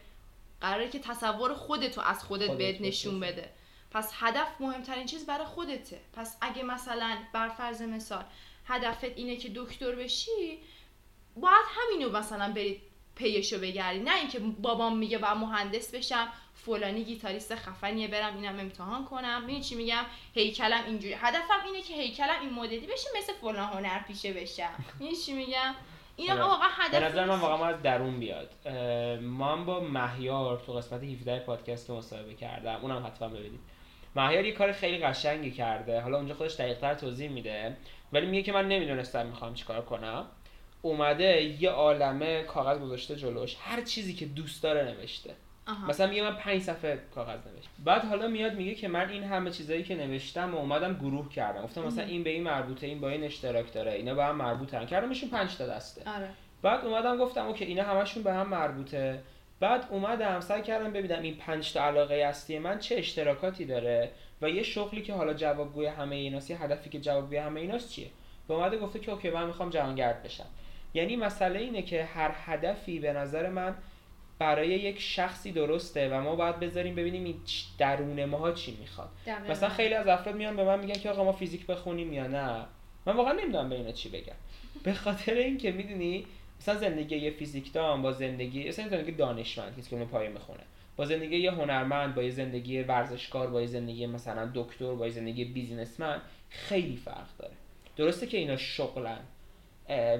قراره که تصور خودتو از خودت بهت نشون بده. پس هدف مهمترین چیز برای خودته. پس اگه مثلا بر فرض مثال هدفت اینه که دکتر بشی باید همینو مثلا برید پیشو بگردی نه اینکه بابام میگه باید مهندس بشم فلانی گیتاریست خفنیه برم اینم امتحان کنم. ببین چی میگم؟ هیکلم اینجوری. هدفم اینه که هیکلم این مدلی بشه مثل فلان هنر پیشه بشم. این چی میگم؟ این. واقعا هدف به نظر من. واقعا از درون بیاد. ما هم با مهیار تو قسمت 17 پادکست مصاحبه کردم. اونم حتما ببینید. مهیار یه کار خیلی قشنگی کرده. حالا اونجا خودش دقیقتر توضیح میده. ولی میگه که من نمی‌دونستم می‌خوام چیکار کنم. اومده یه عالمه کاغذ گذاشته جلوش. هر چیزی که دوست داره نوشته. آها. مثلا میگه من پنج صفحه کاغذ نوشتم. بعد حالا میاد میگه که من این همه چیزایی که نوشتم و اومدم گروه کردم. گفتم مثلا این به این مربوطه این با این اشتراک داره اینا به هم مربوطن. کردمشون پنج تا دسته. آره. بعد اومدم گفتم اوکی اینا همشون به هم مربوطه. بعد اومدم سعی کردم ببینم این پنج تا علاقه اصلی من چه اشتراکاتی داره و یه شغلی که حالا جوابگوی همه ایناست یه هدفی که جوابگوی همه ایناست چیه؟ به اومده گفته که اوکی من می‌خوام جهانگرد بشم. یعنی مسئله اینه که هر هدفی به نظر من برای یک شخصی درسته و ما باید بذاریم ببینیم این درون ماها چی می‌خواد. دقیقاً. مثلا خیلی از افراد میان به من میگن که آقا ما فیزیک بخونیم یا نه. من واقعا نمی‌دونم به اینا چی بگم. به خاطر اینکه می‌دونی مثلا زندگی یه فیزیکدان با زندگی مثلا زندگی دانشمند کسی که اون پایه می‌خونه با زندگی یه هنرمند با یه زندگی ورزشکار با یه زندگی مثلا دکتر با یه زندگی بیزینسمن خیلی فرق داره. درسته که اینا شغلن.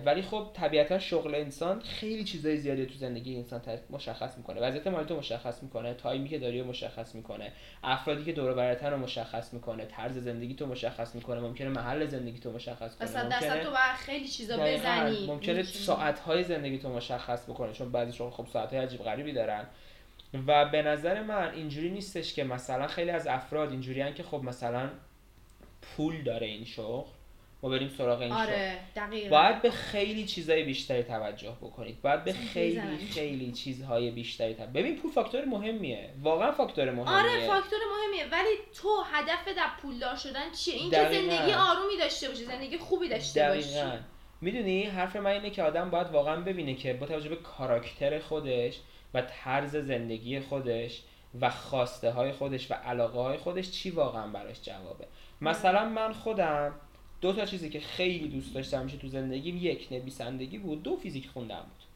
ولی خب طبیعتا شغل انسان خیلی چیزای زیادی تو زندگی انسان مشخص می‌کنه وضعیت مالی تو مشخص می‌کنه تایمی که داری رو مشخص می‌کنه افرادی که دور و برتن رو مشخص می‌کنه طرز زندگی تو مشخص می‌کنه ممکنه محل زندگی تو مشخص کنه مثلا ممکنه تو خیلی چیزا. بزنی ممکنه می‌تونی. ساعتهای زندگی تو مشخص بکنه چون بعضی شغل خب ساعتهای عجیب غریبی دارن و به نظر من اینجوری نیستش که مثلا خیلی از افراد اینجوریان که خب مثلا پول داره این شغل ما بریم سراغ این آره دقیقا. باید به خیلی چیزای بیشتری توجه بکنید. باید به خیلی. خیلی چیزهای بیشتری توجه ببین پول فاکتور مهمیه. واقعا فاکتور مهمیه. آره فاکتور مهمیه. ولی تو هدف در پولدار شدن چیه؟ این که. زندگی آرومی داشته باشی زندگی خوبی داشته باشی. می‌دونی حرف من اینه که آدم باید واقعا ببینه که با توجه به کاراکتر خودش و طرز زندگی خودش و خواسته های خودش و علاقه های خودش چی واقعا براش جوابه. مثلا من خودم دو تا چیزی که خیلی دوست داشتم میشه تو زندگیم یک نویسندگی بود دو فیزیک خوندن بود.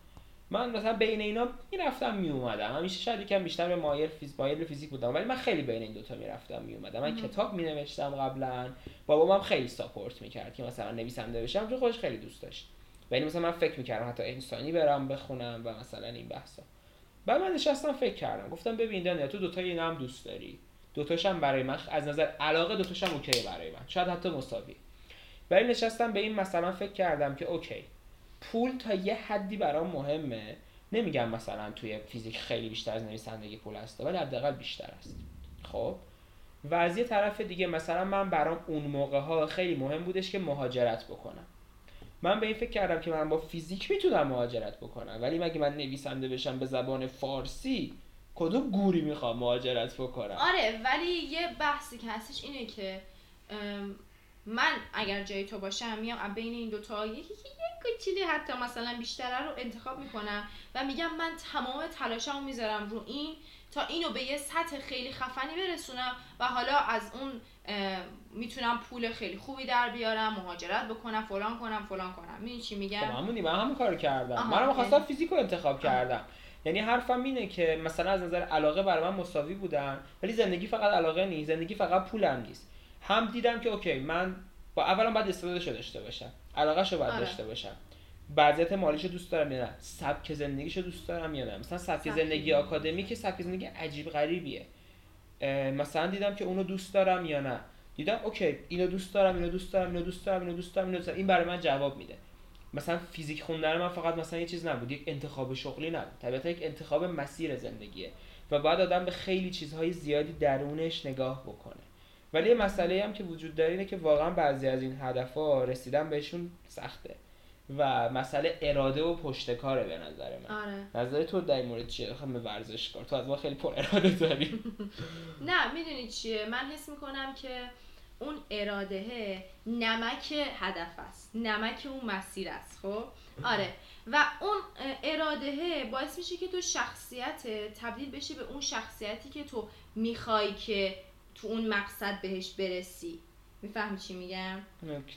من مثلا بین اینا می‌رفتم میومدم همیشه شاید یکم بیشتر به مایل فیز مایل به فیزیک بودم ولی من خیلی بین این دوتا می‌رفتم میومدم من. کتاب مینوشتم قبلا. بابام خیلی support می‌کرد که مثلا نویسنده بشم چون خودش خیلی دوست داشت. و یعنی مثلا من فکر می‌کردم حتی انسانی برم بخونم و مثلا این بحثا. بعد من نشستم فکر کردم. گفتم ببین دنیا تو دوتا اینا هم دوست داری. دوتاشم برای من از نظر علاقه دوتاشم okay برای من. شاید حتی مساوی. ولی نشستم به این مثلا فکر کردم که okay پول تا یه حدی برام مهمه. نمیگم مثلا توی فیزیک خیلی بیشتر از نویسندگی پول هست ولی حداقل بیشتر است خب؟ و از یه طرف دیگه مثلا من برام اون موقع ها خیلی مهم بودش که مهاجرت بکنم. من به این فکر کردم که من با فیزیک می‌تونم مهاجرت بکنم ولی مگه من نویسنده بشم به زبان فارسی؟ کدوم گوری می‌خوام مهاجرت بکنم؟ آره ولی یه بحثی که هستش اینه که من اگر جای تو باشم میام از بین این دوتا یکی یک کوچیلی حتی مثلا بیشتره رو انتخاب می‌کنم و میگم من تمام تلاشمو می‌ذارم رو این تا اینو به یه سطح خیلی خفنی برسونم و حالا از اون می‌تونم پول خیلی خوبی در بیارم مهاجرت بکنم فلان کنم فلان کنم. می‌دونی چی خب میگم همونی من همون کار کردم. منم خواستم یعنی- فیزیک رو انتخاب کردم. یعنی حرفم اینه که مثلا از نظر علاقه برای من مساوی بودن ولی زندگی فقط علاقه نیست زندگی فقط پولم نیست هم دیدم که اوکی من با اولا باید استعدادش رو داشته باشم علاقهش رو باید آره. داشته باشم. وضعیت مالیش دوست دارم یا نه؟ سبک زندگیش رو دوست دارم یا نه؟ مثلا سبک زندگی. آکادمی که سبک زندگی عجیب غریبیه. مثلا دیدم که اونو دوست دارم یا نه؟ دیدم اوکی اینو دوست دارم اینو دوست دارم اینو دوست دارم اینو دوست دارم اینو دوست دارم. این برای من جواب میده. مثلا فیزیک خوندن من فقط مثلا یه چیز نبود یک انتخاب شغلی نبود. طبیعتا یک انتخاب مسیر زندگیه. و بعد آدم به خیلی چیزهای زیادی درونش نگاه بکنه. ولی یه مسئله هم که وجود داره اینه که واقعا بعضی از این هدفها رسیدن بهشون سخته. و مسئله اراده و پشتکاره به نظر من. آره. نظر تو در این مورد چیه؟ به ورزشکار. تو از ما خیلی پر اراده داری. نه می‌دونی چیه؟ من حس می‌کنم که اون اراده نمک هدف است. نمک اون مسیر است خب؟ آره. و اون اراده باعث میشه که تو شخصیت تبدیل بشه به اون شخصیتی که تو می‌خوای که تو اون مقصد بهش برسی. می‌فهمی چی میگم.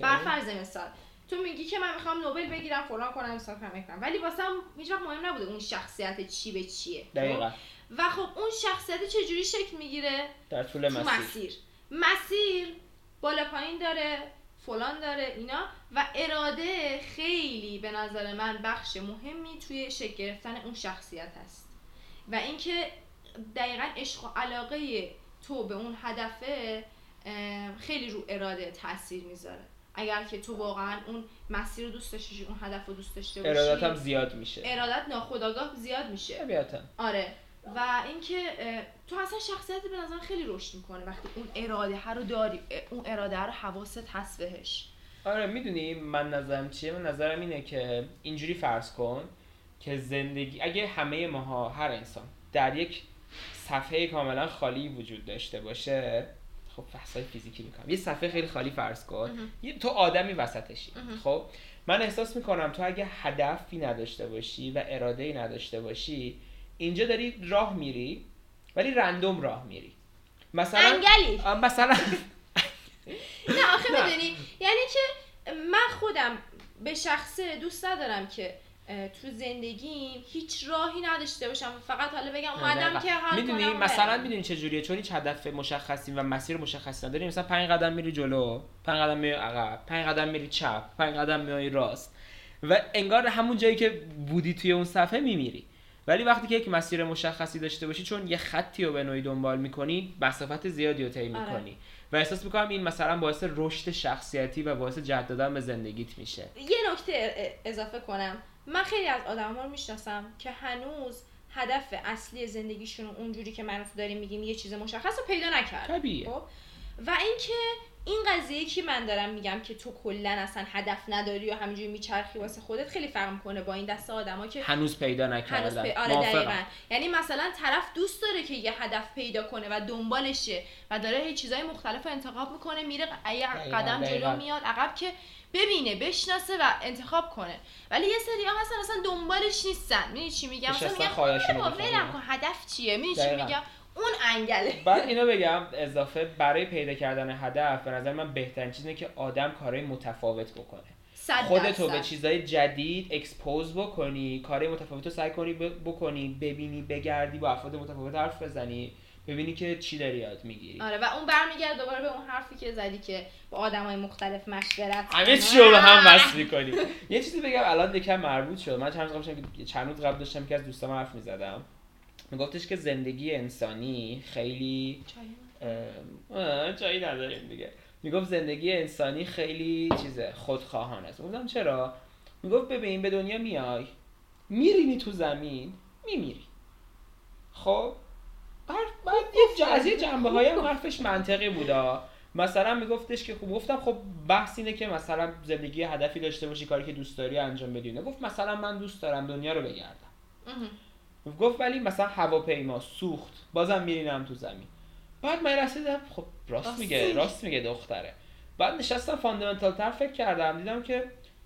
بر فرض مثال تو میگی که من می‌خوام نوبل بگیرم فلان کنم حساب کنم ولی واسم هیچ وقت مهم نبوده اون شخصیت چی به چیه. خب؟ دقیقا و خب اون شخصیت چجوری شکل می‌گیره؟ در طول تو مسیر. مسیر. مسیر بالا پایین داره فلان داره اینا. و اراده خیلی به نظر من بخش مهمی توی شکل گرفتن اون شخصیت هست. و اینکه دقیقا عشق و علاقه تو به اون هدفه خیلی رو اراده تاثیر می‌ذاره. اگر که تو واقعا اون مسیر رو دوست داشته باشی، اون هدف رو دوست داشته باشی ارادت هم زیاد میشه. ارادت ناخودآگاه زیاد میشه. طبیعتا. آره. و اینکه تو اصلا شخصیت به نظر خیلی رشد می‌کنه وقتی اون اراده ها رو داری اون اراده رو حواست هست بهش. آره می‌دونی من نظرم چیه؟ من نظرم اینه که اینجوری فرض کن که زندگی اگه همه ماها هر انسان در یک صفحه کاملا خالی وجود داشته باشه خب بحثای فیزیکی می‌کنم. یه صفحه خیلی خالی فرض کن. یه- تو آدمی وسطشی. خب؟ من احساس می‌کنم تو اگه هدفی نداشته باشی و اراده ای نداشته باشی اینجا داری راه میری ولی رندوم راه میری. مثلا انگلی. مثلا نه آخه. می‌دونی؟ یعنی که من خودم به شخصه دوست ندارم که تو زندگیم هیچ راهی نداشته باشم. فقط حالا بگم اومدم که حال می‌دونی؟ مثلا. می‌دونی چه جوریه؟ چون هیچ هدف مشخصی و مسیر مشخصی نداری. مثلا پنج قدم میری جلو پنج قدم میری عقب پنج قدم میری چپ پنج قدم میای راست. و انگار همون جایی که بودی توی اون صفحه میمیری. ولی وقتی که یک مسیر مشخصی داشته باشی چون یه خطی رو به نوعی دنبال می‌کنی مسافت زیادی رو طی آره. می‌کنی. و احساس می‌کنم این مثلا باعث رشد شخصیتی و باعث جد دادن به زندگیت میشه. یه نکته اضافه کنم. من خیلی از آدم رو می‌شناسم که هنوز هدف اصلی زندگیشون اونجوری که من داریم میگیم یه چیز مشخص رو پیدا نکردن طبیعیه. خب؟ و اینکه این قضیه که من دارم میگم که تو کلا اصلا هدف نداری و همینجوری میچرخی واسه خودت خیلی فرق می‌کنه با این دسته آدما که هنوز پیدا هنوز نکردن. پی... آره. دقیقاً. یعنی مثلا طرف دوست داره که یه هدف پیدا کنه و دنبالشه و داره هی چیزای مختلف رو انتخاب می‌کنه میره یه قدم دقیقاً. جلو میاد عقب که ببینه بشناسه و انتخاب کنه. ولی یه سری ها هستن اصلا دنبالش نیستن. می‌دونی چی میگم؟ مثلا میگم کن هدف چیه؟ می‌دونی چی. میگم؟ اون انگله. بعد اینو بگم اضافه برای پیدا کردن هدف به نظر من بهترین چیز اینه که آدم کارهای متفاوت بکنه. خودتو به. چیزای جدید اکسپوز بکنی کارهای متفاوت رو سعی کنی بکنی ببینی بگردی با افراد متفاوت حرف بزنی. ببینی که چی داری یاد می‌گیری. آره و اون برمیگرده دوباره به اون حرفی که زدی که با آدمای مختلف مشورت همه. چی رو به هم وصل می‌کنی. یه چیزی بگم الان یکم مربوط شد. من چند روز قبل که- چند روز قبل داشتم که از دوستام حرف می‌زدم. میگفتش که زندگی انسانی خیلی جایی نداریم دیگه. می‌گفت زندگی انسانی خیلی چیزه خودخواهانه است. گفتم چرا؟ می‌گفت ببین به دنیا میای میرینی تو زمین میمیری. خب؟ بعد یه ج- از یه جنبه های هم حرفش منطقی بودا. مثلا میگفتش که خب گفتم خب بحث اینه که مثلا زندگی هدفی داشته باشی کاری که دوست داری انجام بدی. نه گفت مثلا من دوست دارم دنیا رو بگردم. گفت ولی مثلا هواپیما سوخت. بازم میرینم تو زمین. بعد من رسیدم خب راست میگه. راست میگه دختره. بعد نشستم فاندامنتال تر فکر کردم. دیدم که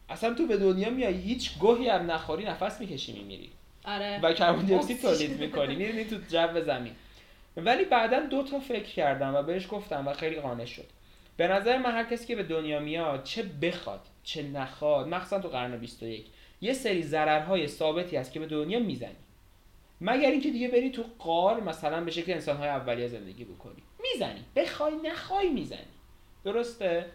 اصلا تو به دنیا میای هیچ گوهی هم نخوری نفس می‌کشی میمیری. آره. و کربن دی اکسید. تولید می‌کنی. میرینی تو جو زمین. ولی بعدا دو تا فکر کردم و بهش گفتم و خیلی قانع شد. به نظر من هر کسی که به دنیا میاد چه بخواد چه نخواد مخصوصا تو قرن 21 یه سری ضررهای ثابتی هست که به دنیا می‌زنی. مگر اینکه دیگه بری تو قار مثلا به شکل انسانهای اولیه زندگی بکنی. می‌زنی. بخوای نخوای می‌زنی. درسته؟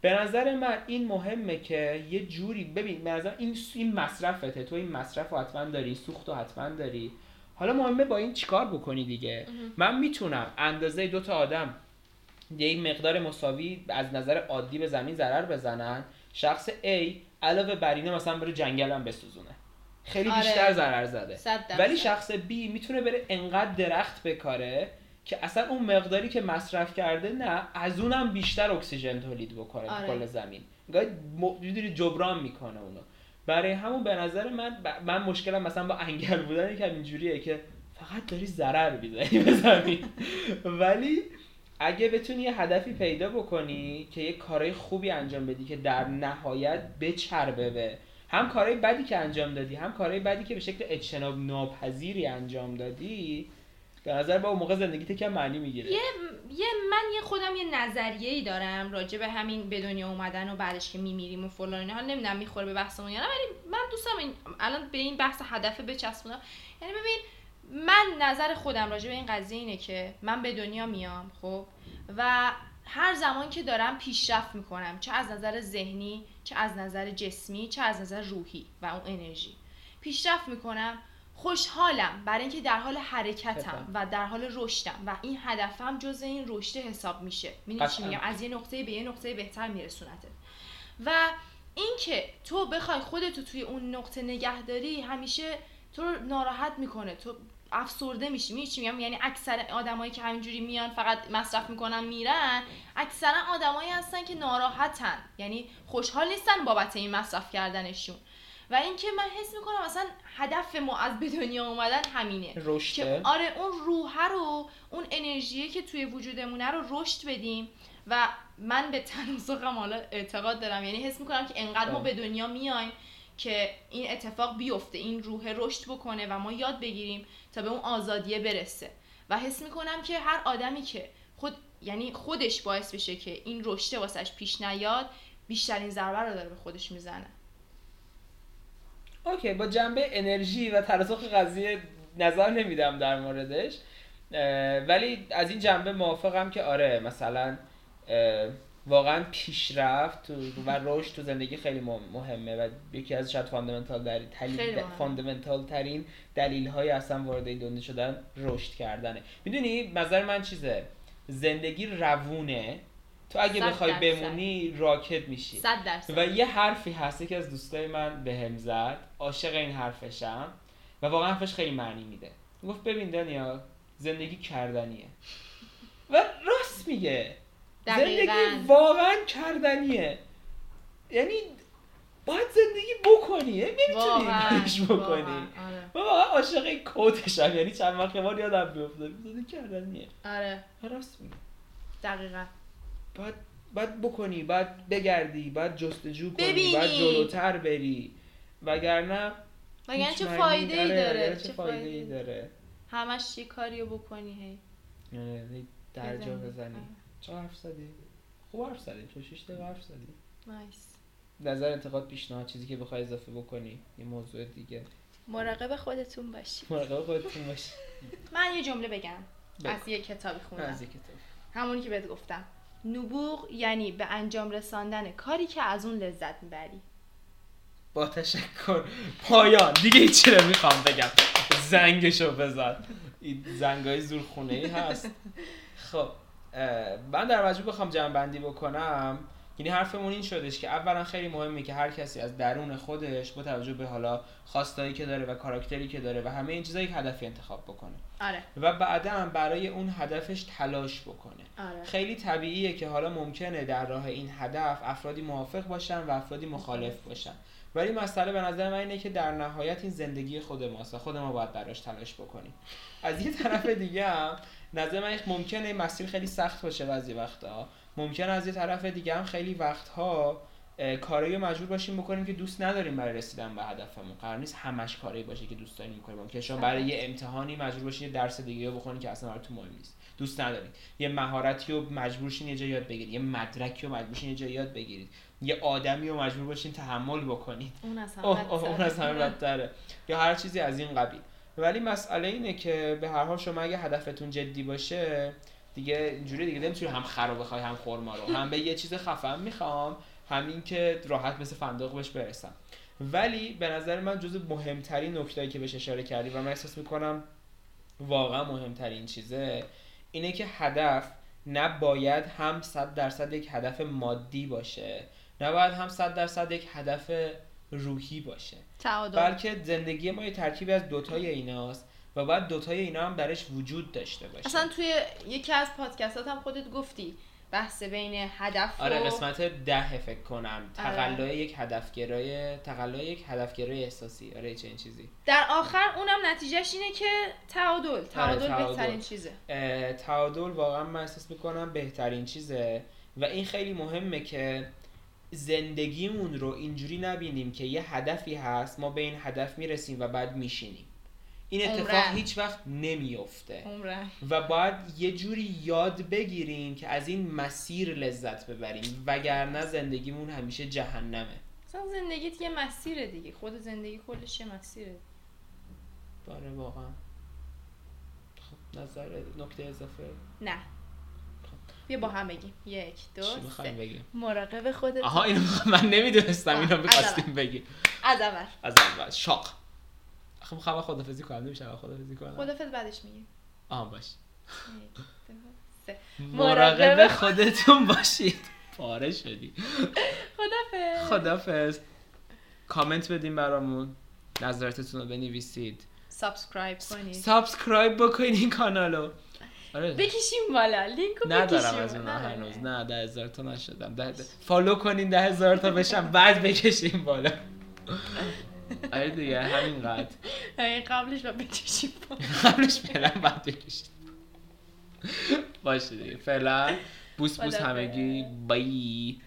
به نظر من این مهمه که یه جوری ببین به نظر این این مصرفته. تو این مصرف حتما داری سوخت رو حتما داری. حالا مهمه با این چیکار بکنی دیگه من می‌تونم اندازه دو تا آدم یه مقدار مساوی از نظر عادی به زمین ضرر بزنن شخص A علاوه بر اینه مثلا بره جنگل هم بسوزونه خیلی آره. بیشتر ضرر زده. ولی شخص B می‌تونه بره انقدر درخت بکاره که اصلا اون مقداری که مصرف کرده نه از اونم بیشتر اکسیژن تولید بکنه آره. کل زمین می‌دونی جبران می‌کنه اونو برای همون به نظر من ب- من مشکلم مثلا با انگل بودن یکم اینجوریه که فقط داری ضرر می‌زنی به زمین. ولی اگه بتونی یه هدفی پیدا بکنی که یه کارهای خوبی انجام بدی که در نهایت بچربه به هم کارهای بدی که انجام دادی هم کارهای بدی که به شکل اجتناب ناپذیری انجام دادی به نظر با اون موقع زندگیت که معنی می‌گیره. یه یه من یه خودم یه نظریه ای دارم راجع به همین به دنیا اومدن و بعدش که میمیریم و فلان اینا. حالا نمی‌دونم می‌خوره به بحثمون یا نه ولی من دوستم این الان به این بحث هدف بچسبونم. یعنی ببین من نظر خودم راجع به این قضیه اینه که من به دنیا میام خب؟ و هر زمان که دارم پیشرفت می‌کنم چه از نظر ذهنی چه از نظر جسمی چه از نظر روحی و اون انرژی. پیشرفت می‌کنم خوشحالم برای اینکه در حال حرکتم و در حال رشدم و این هدفم جز این رشد حساب میشه. می‌دونی چی. میگم؟ از یه نقطه به یه نقطه بهتر میرسونته. و اینکه تو بخوای خودتو توی اون نقطه نگه داری همیشه تو رو ناراحت می‌کنه. تو افسرده میشی. چی میگم؟ یعنی اکثر آدمایی که همینجوری میان فقط مصرف می‌کنن میرن اکثرا آدمایی هستن که ناراحتن. یعنی خوشحال نیستن بابت این مصرف کردنشون. و اینکه من حس می‌کنم اصلا هدف ما از به دنیا اومدن همینه. که رشده آره اون روحه رو اون انرژیه که توی وجودمونه رو رشد بدیم و من به تناسخم حالا اعتقاد دارم. یعنی حس می‌کنم که انقدر ما. به دنیا میایم که این اتفاق بیفته این روح رشد بکنه و ما یاد بگیریم تا به اون آزادیه برسه. و حس می‌کنم که هر آدمی که خود یعنی خودش باعث بشه که این رشته واسش پیش نیاد بیشترین ضربه رو داره به خودش می‌زنه. okay با جنبه انرژی و تناسخ قضیه نظر نمیدم در موردش ولی از این جنبه موافقم که آره مثلا واقعا پیشرفت و رشد تو زندگی خیلی مهم- مهمه و یکی از شاید fundamental در مهمه. fundamental ترین دلیل های اصلا وارد این دنیا شدن رشد کردنه. می‌دونی نظر من چیزه؟ زندگی روونه. تو اگه بخوای. بمونی راکت میشی. و یه حرفی هست که از دوستای من به هم زد. عاشق این حرفشم. و واقعا حرفش خیلی معنی میده. گفت ببین دنیا زندگی کردنیه. و راست میگه. زندگی. واقعا کردنیه. یعنی باید زندگی بکنی. نمی‌تونی واقعاً، کارش بکنی. واقعاً، آره. و واقعا عاشق کوتشم یعنی چند وقت بار یادم بیفته زندگی کردنیه. آره. راست میگه. دقیقا. باید باید بکنی باید بگردی باید جستجو کنی ببینی. باید جلوتر بری. وگرنه وگرنه چه فایده ای آره، داره چه فایده ای داره. همش یه کاریو بکنی هی. آره، هی درجا بزنی. چه حرف زدی خوب حرف زدی تو شیش دقیقه حرف زدی نایس. نظر انتقاد پیشنهاد چیزی که بخوای اضافه بکنی یه موضوع دیگه. مراقب خودتون باشی. مراقب خودتون باش من یه جمله بگم. از یه کتابی خوندم. از یک کتاب. همونی که بهت گفتم. نبوغ یعنی به انجام رساندن کاری که از اون لذت می‌بری. با تشکر. پایان. دیگه هیچی نمی‌خوام بگم. زنگشو بزن. این زنگای زورخونه ای هست. خب من در مجموع بخوام جمع بندی بکنم. یعنی حرفمون این شدش که اولا خیلی مهمه که هر کسی از درون خودش با توجه به حالا خواستایی که داره و کاراکتری که داره و همه این چیزا یک هدفی انتخاب بکنه. آره. و بعدا برای اون هدفش تلاش بکنه. آره. خیلی طبیعیه که حالا ممکنه در راه این هدف افرادی موافق باشن و افرادی مخالف باشن. ولی مسئله به نظر من اینه که در نهایت این زندگی خود ماست و خود ما باید براش تلاش بکنیم. از یه طرف دیگه هم نظر من ممکنه مسیر خیلی سخت باشه بعضی وقتا. ممکنه از یه طرف دیگه هم خیلی وقتها رو مجبور باشیم بکنیم که دوست نداریم برای رسیدن به هدفمون. قرار نیست همش کاری باشه که دوست داریم می‌کنیم ممکنه شما برای یه امتحانی مجبور باشین یه درس دیگه رو بخونید که اصلا براتون مهم نیست. دوست ندارید یه مهارتی رو مجبور شین یه جا یاد بگیرید یه مدرکی رو مجبور شین یه جا یاد بگیرید یه آدمی رو مجبور باشین تحمل بکنید اون از همه بدتره. یا هر چیزی از این قبیل. ولی مسئله اینه که به هر حال شما اگه هدفتون جدی باشه دیگه اینجوری دیگه نمی‌تونی هم خر رو بخوای هم خورما رو. هم به یه چیز خفن می‌خوام. همین که راحت مثل فندق بهش برسم. ولی به نظر من جز مهمترین نکتهایی که بهش اشاره کردی و من احساس می‌کنم واقعا مهمترین چیزه اینه که هدف نباید هم صد درصد یک هدف مادی باشه نباید هم صد درصد یک هدف روحی باشه. تعادل. بلکه زندگی ما یه ترکیبی از دوتای ایناست و باید دوتای اینا هم درش وجود داشته باشه. اصلا توی یکی از پادکستات هم خودت گفتی بحث بین هدف و آره قسمت ده فکر کنم. آره. تقلای یک هدفگرای تقلای یک هدفگرای احساسی. آره چه این چیزی. در آخر اونم نتیجهش اینه که تعادل. تعادل تعادل. بهترین چیزه. تعادل واقعا من احساس می‌کنم بهترین چیزه. و این خیلی مهمه که زندگیمون رو اینجوری نبینیم که یه هدفی هست ما به این هدف می‌رسیم و بعد میشینیم. این اتفاق عمرن. هیچ وقت نمیفته عمرن. و باید یه جوری یاد بگیریم که از این مسیر لذت ببریم وگرنه زندگیمون همیشه جهنمه. زندگیت یه مسیره دیگه. خود زندگی کلش یه مسیره. باره واقعا. خب نظر نکته اضافه؟ نه. بیا با هم بگیم. یک دو سه. بگیم؟ مراقب خودت آها اینو من نمی‌دونستم اینو می‌خواستیم بگیم. از اول. از اول. شاق آخه می‌خوام خدافزی کنم نمیشه اول خدافزی کنم. خدافظ بعدش میگیم آها باش. مراقب خودتون باشید. پاره شدی. خدافظ خدافظ. کامنت بدین برامون. نظراتتون رو بنویسید. subscribe کنید. subscribe بکنین این کانالو. آره. بکشیم بالا. لینکو ندارم بکشیم. از اون. هنوز. نه ده هزار تا نشدم. ده ده. follow کنین ده هزار تا بشم. بعد بکشیم بالا. آره دیگه همینقدر. آره، قبلش با بکشیم. قبلش فعلا بعد بکشیم باشه دیگه فعلا. بوس بوس. همگی. بای.